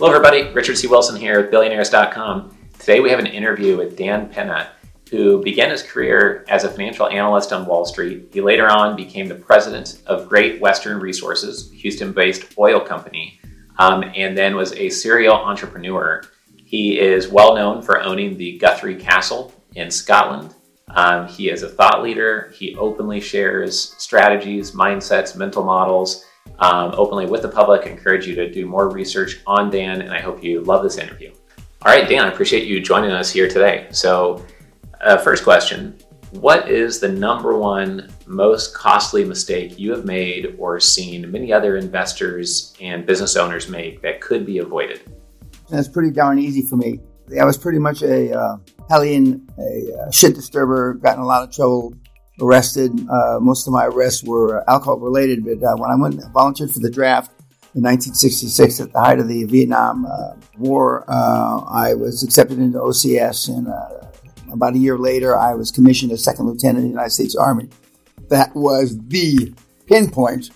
Hello, everybody. Richard C. Wilson here with Billionaires.com. Today we have an interview with Dan Peña, who began his career as a financial analyst on Wall Street. He later on became the president of Great Western Resources, Houston based oil company, um, and then was a serial entrepreneur. He is well known for owning the Guthrie Castle in Scotland. Um, he is a thought leader. He openly shares strategies, mindsets, mental models um, openly with the public. I encourage you to do more research on Dan, and I hope you love this interview. All right, Dan, I appreciate you joining us here today. So, uh, first question What is the number one most costly mistake you have made or seen many other investors and business owners make that could be avoided? That's pretty darn easy for me. I was pretty much a uh, hellion, a uh, shit disturber, got in a lot of trouble, arrested. Uh, most of my arrests were alcohol related, but uh, when I went volunteered for the draft in 1966 at the height of the Vietnam uh, War, uh, I was accepted into OCS, and uh, about a year later, I was commissioned as second lieutenant in the United States Army. That was the pinpoint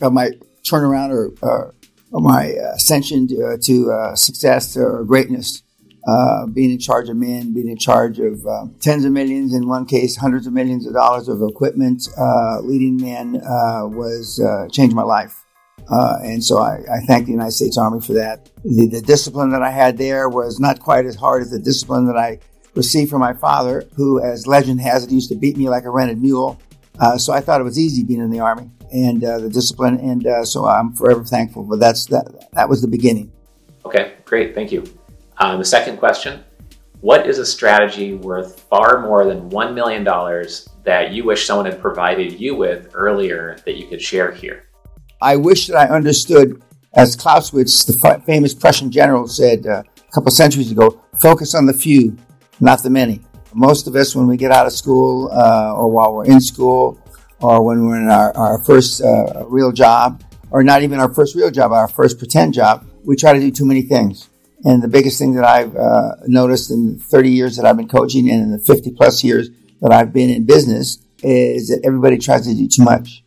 of my turnaround or, or, or my ascension to, to success or greatness uh, being in charge of men, being in charge of uh, tens of millions, in one case, hundreds of millions of dollars of equipment, uh, leading men uh, was uh, changed my life. Uh, and so I, I, thank the United States Army for that. The, the, discipline that I had there was not quite as hard as the discipline that I received from my father, who, as legend has it, used to beat me like a rented mule. so I thought it was easy being in the Army and the discipline. And so I'm forever thankful. But that's that. That was the beginning. Okay, great. Thank you. Um, the second question What is a strategy worth far more than $1 million that you wish someone had provided you with earlier that you could share here? I wish that I understood, as Clausewitz, the famous Prussian general, said uh, a couple centuries ago focus on the few, not the many. Most of us, when we get out of school uh, or while we're in school or when we're in our, our first uh, real job, or not even our first real job, our first pretend job, we try to do too many things. And the biggest thing that I've uh, noticed in the 30 years that I've been coaching and in the 50 plus years that I've been in business is that everybody tries to do too much.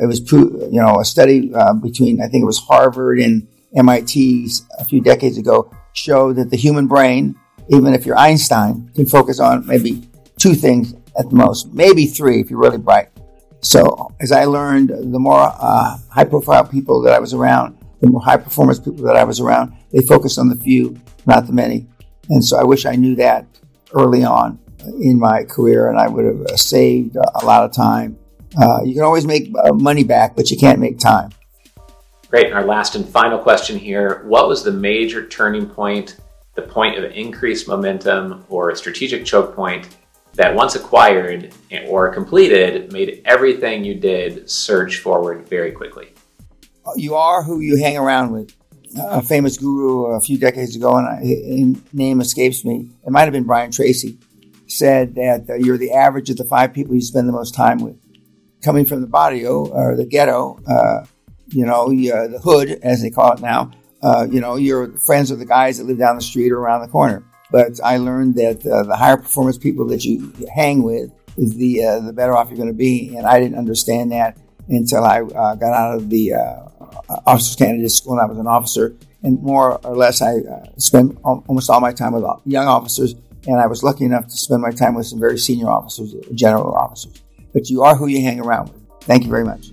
It was, you know, a study uh, between, I think it was Harvard and MIT a few decades ago showed that the human brain, even if you're Einstein, can focus on maybe two things at the most, maybe three if you're really bright. So as I learned, the more uh, high profile people that I was around, the high performance people that I was around, they focused on the few, not the many. And so I wish I knew that early on in my career and I would have uh, saved a lot of time. Uh, you can always make uh, money back, but you can't make time. Great. And our last and final question here What was the major turning point, the point of increased momentum, or a strategic choke point that once acquired or completed made everything you did surge forward very quickly? You are who you hang around with. A famous guru a few decades ago, and his name escapes me. It might have been Brian Tracy. Said that uh, you're the average of the five people you spend the most time with. Coming from the barrio or the ghetto, uh, you know, uh, the hood as they call it now. Uh, you know, you're friends with the guys that live down the street or around the corner. But I learned that uh, the higher performance people that you hang with the uh, the better off you're going to be. And I didn't understand that until I got out of the uh, officers candidate school and I was an officer. And more or less, I uh, spent almost all my time with young officers. And I was lucky enough to spend my time with some very senior officers, general officers. But you are who you hang around with. Thank you very much.